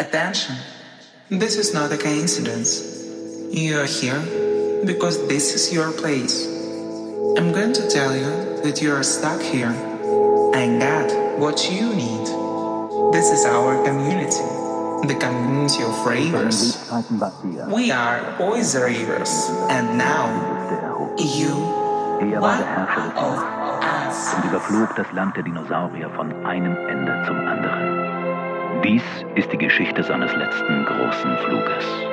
Attention! This is not a coincidence. You are here because this is your place. I'm going to tell you that you are stuck here and get what you need. This is our community, the community of ravers. We are always ravers, and now you des of us. und überflog das Land der Dinosaurier von einem Ende zum anderen. Dies ist die Geschichte seines letzten großen Fluges.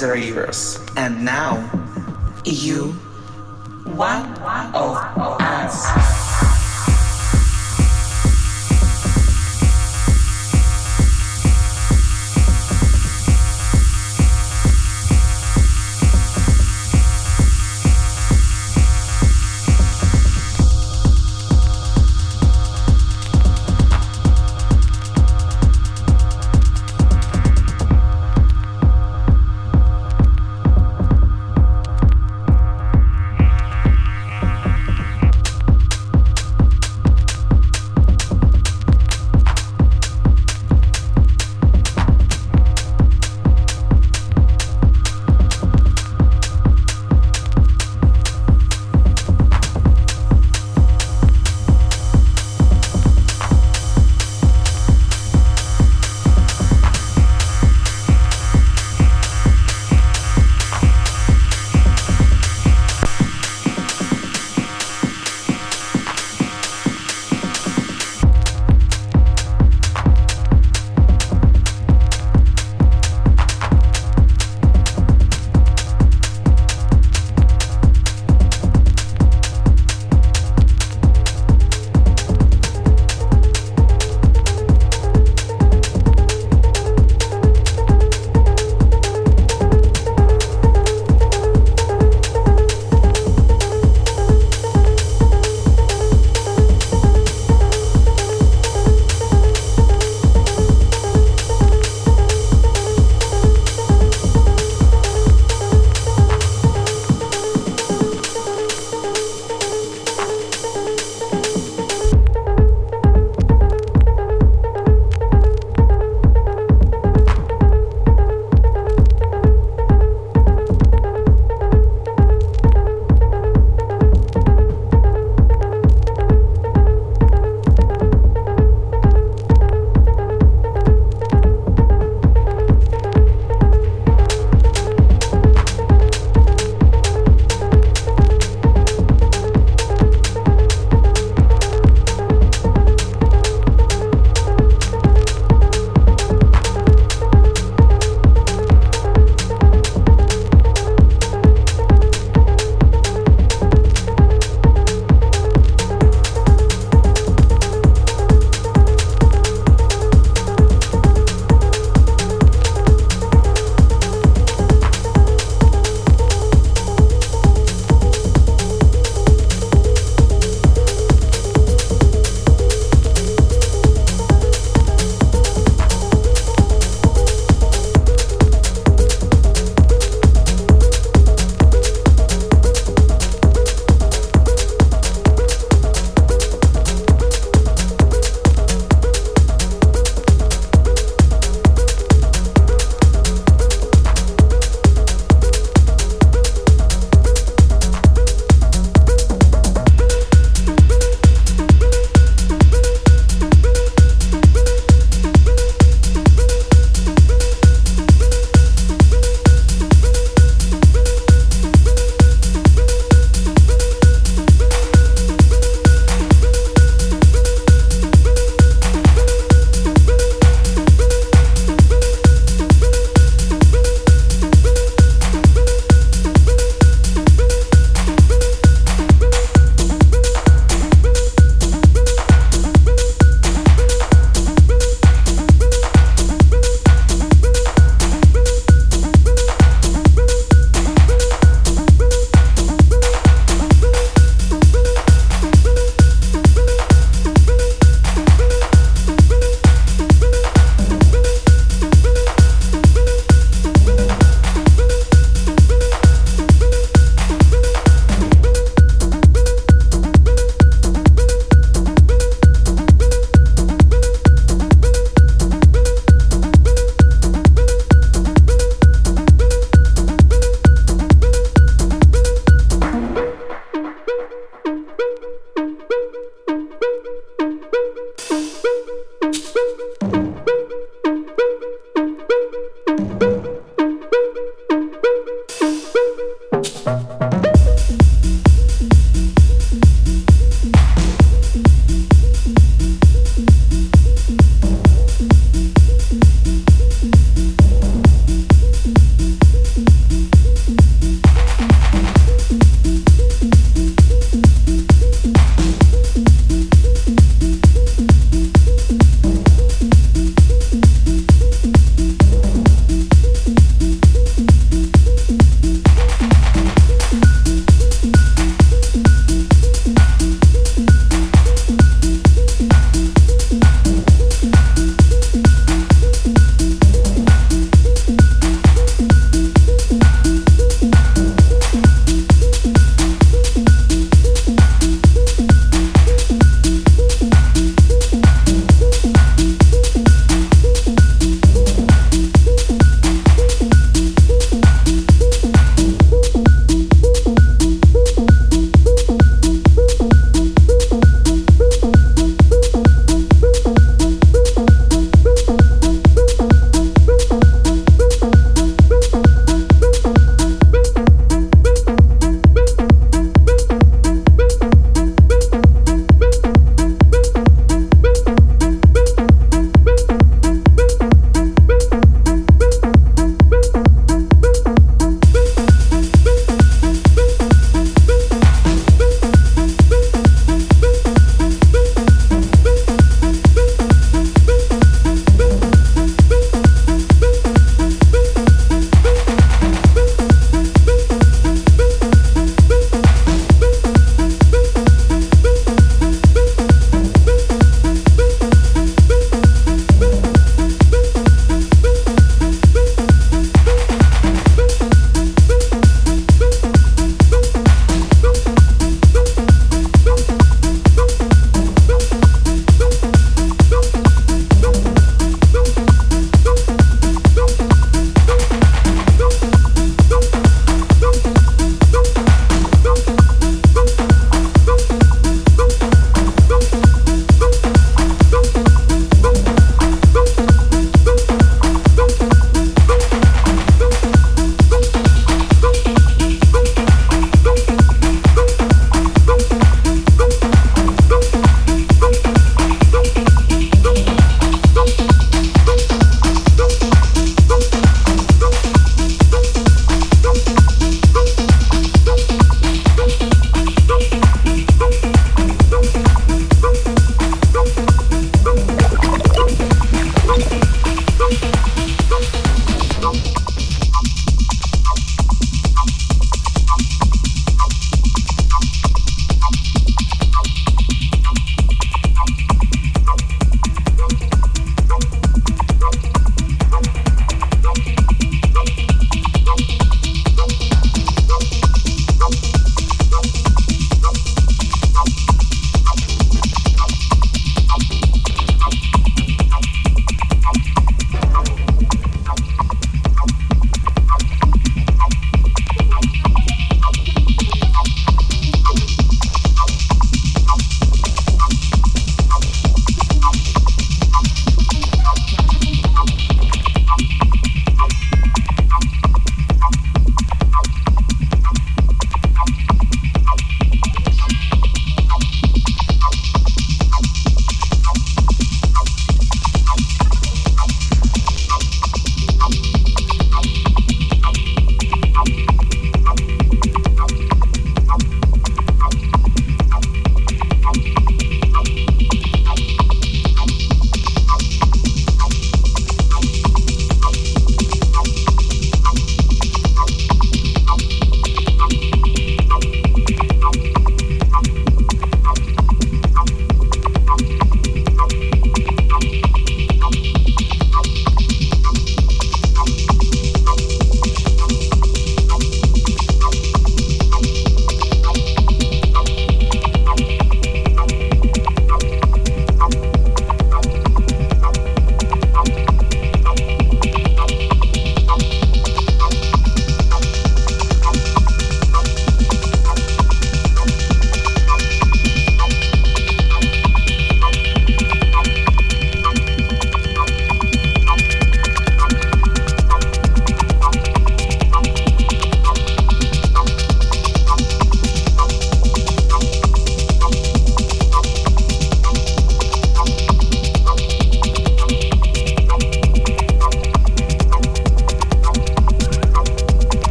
Are Oiserivers, and now you,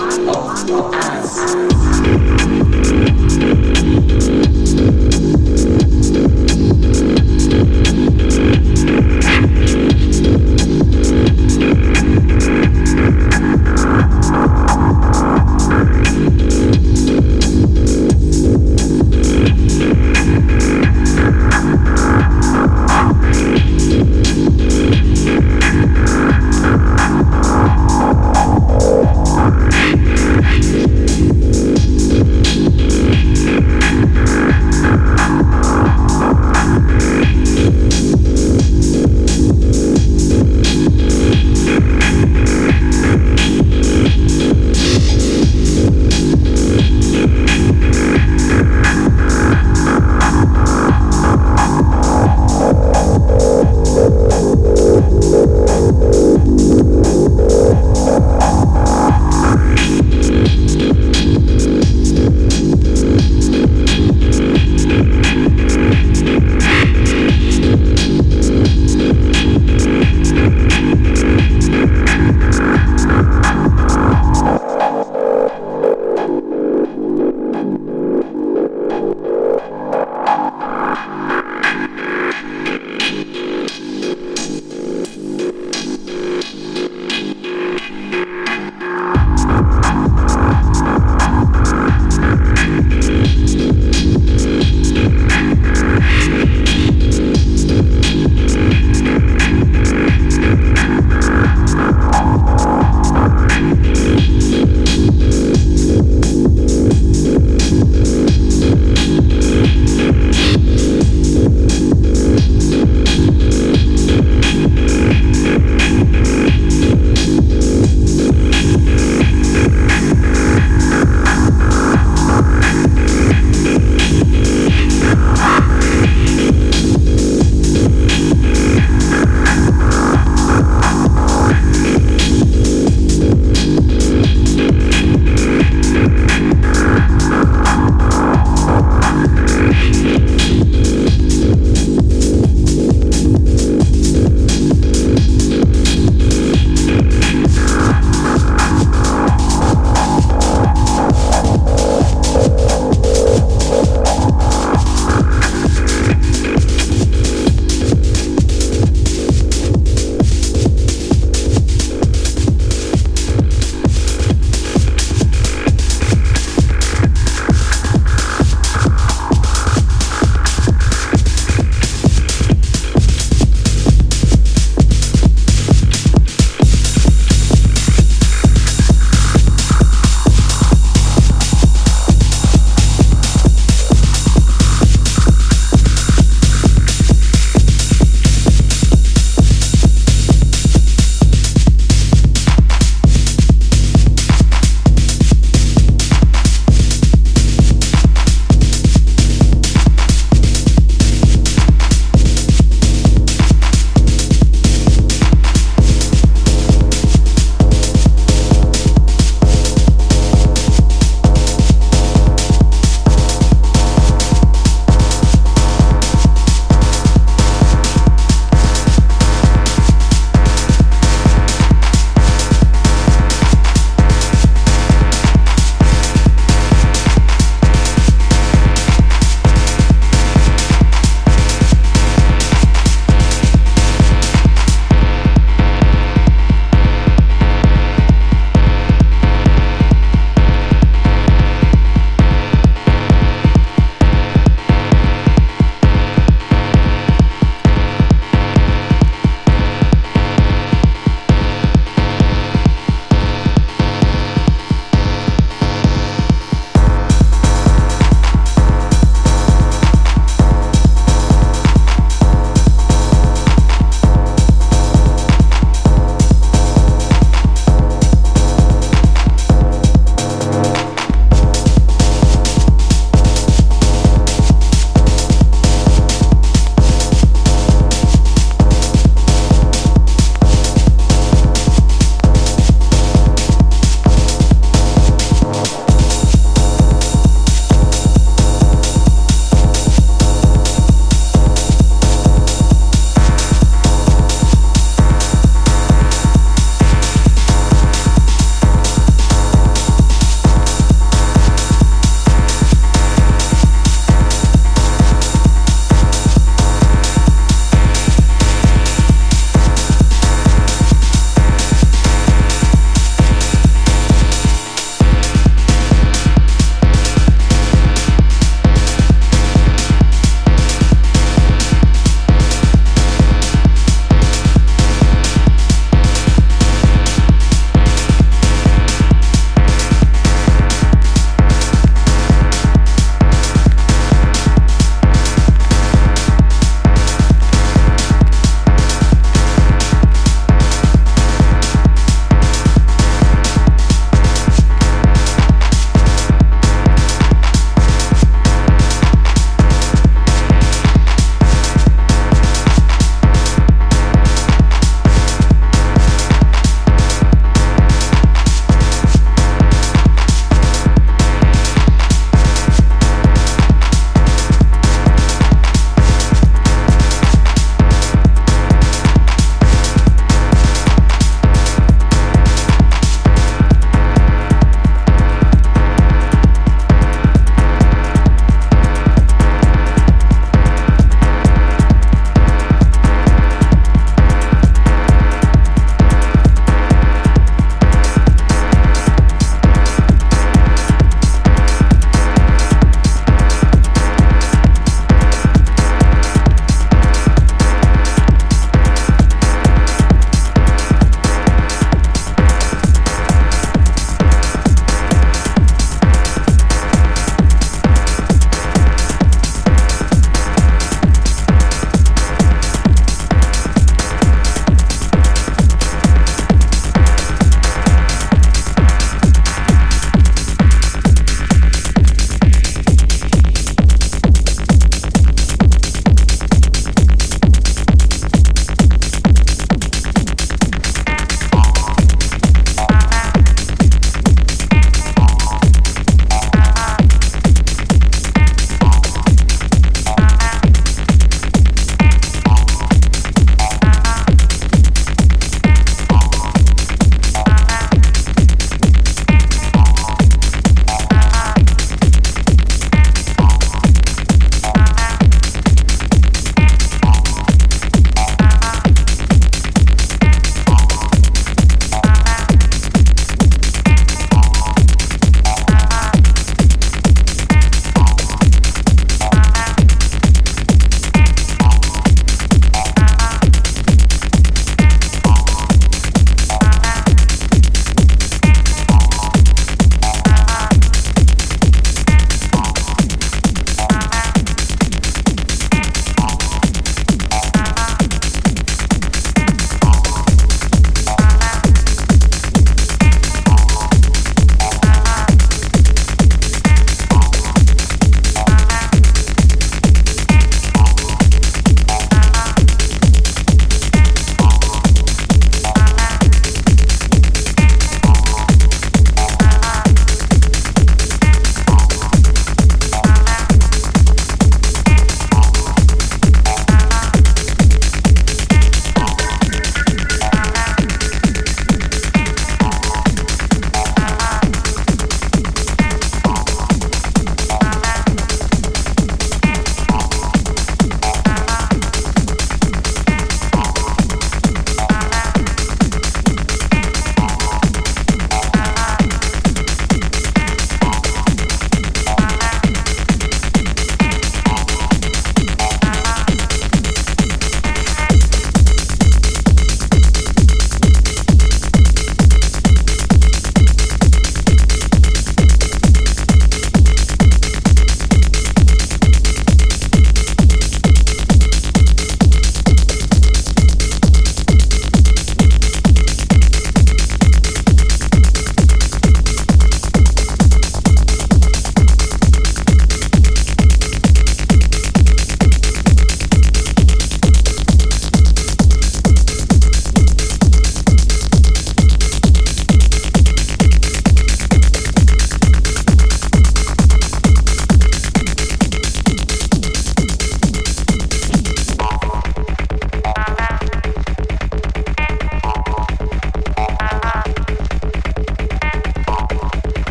Of us.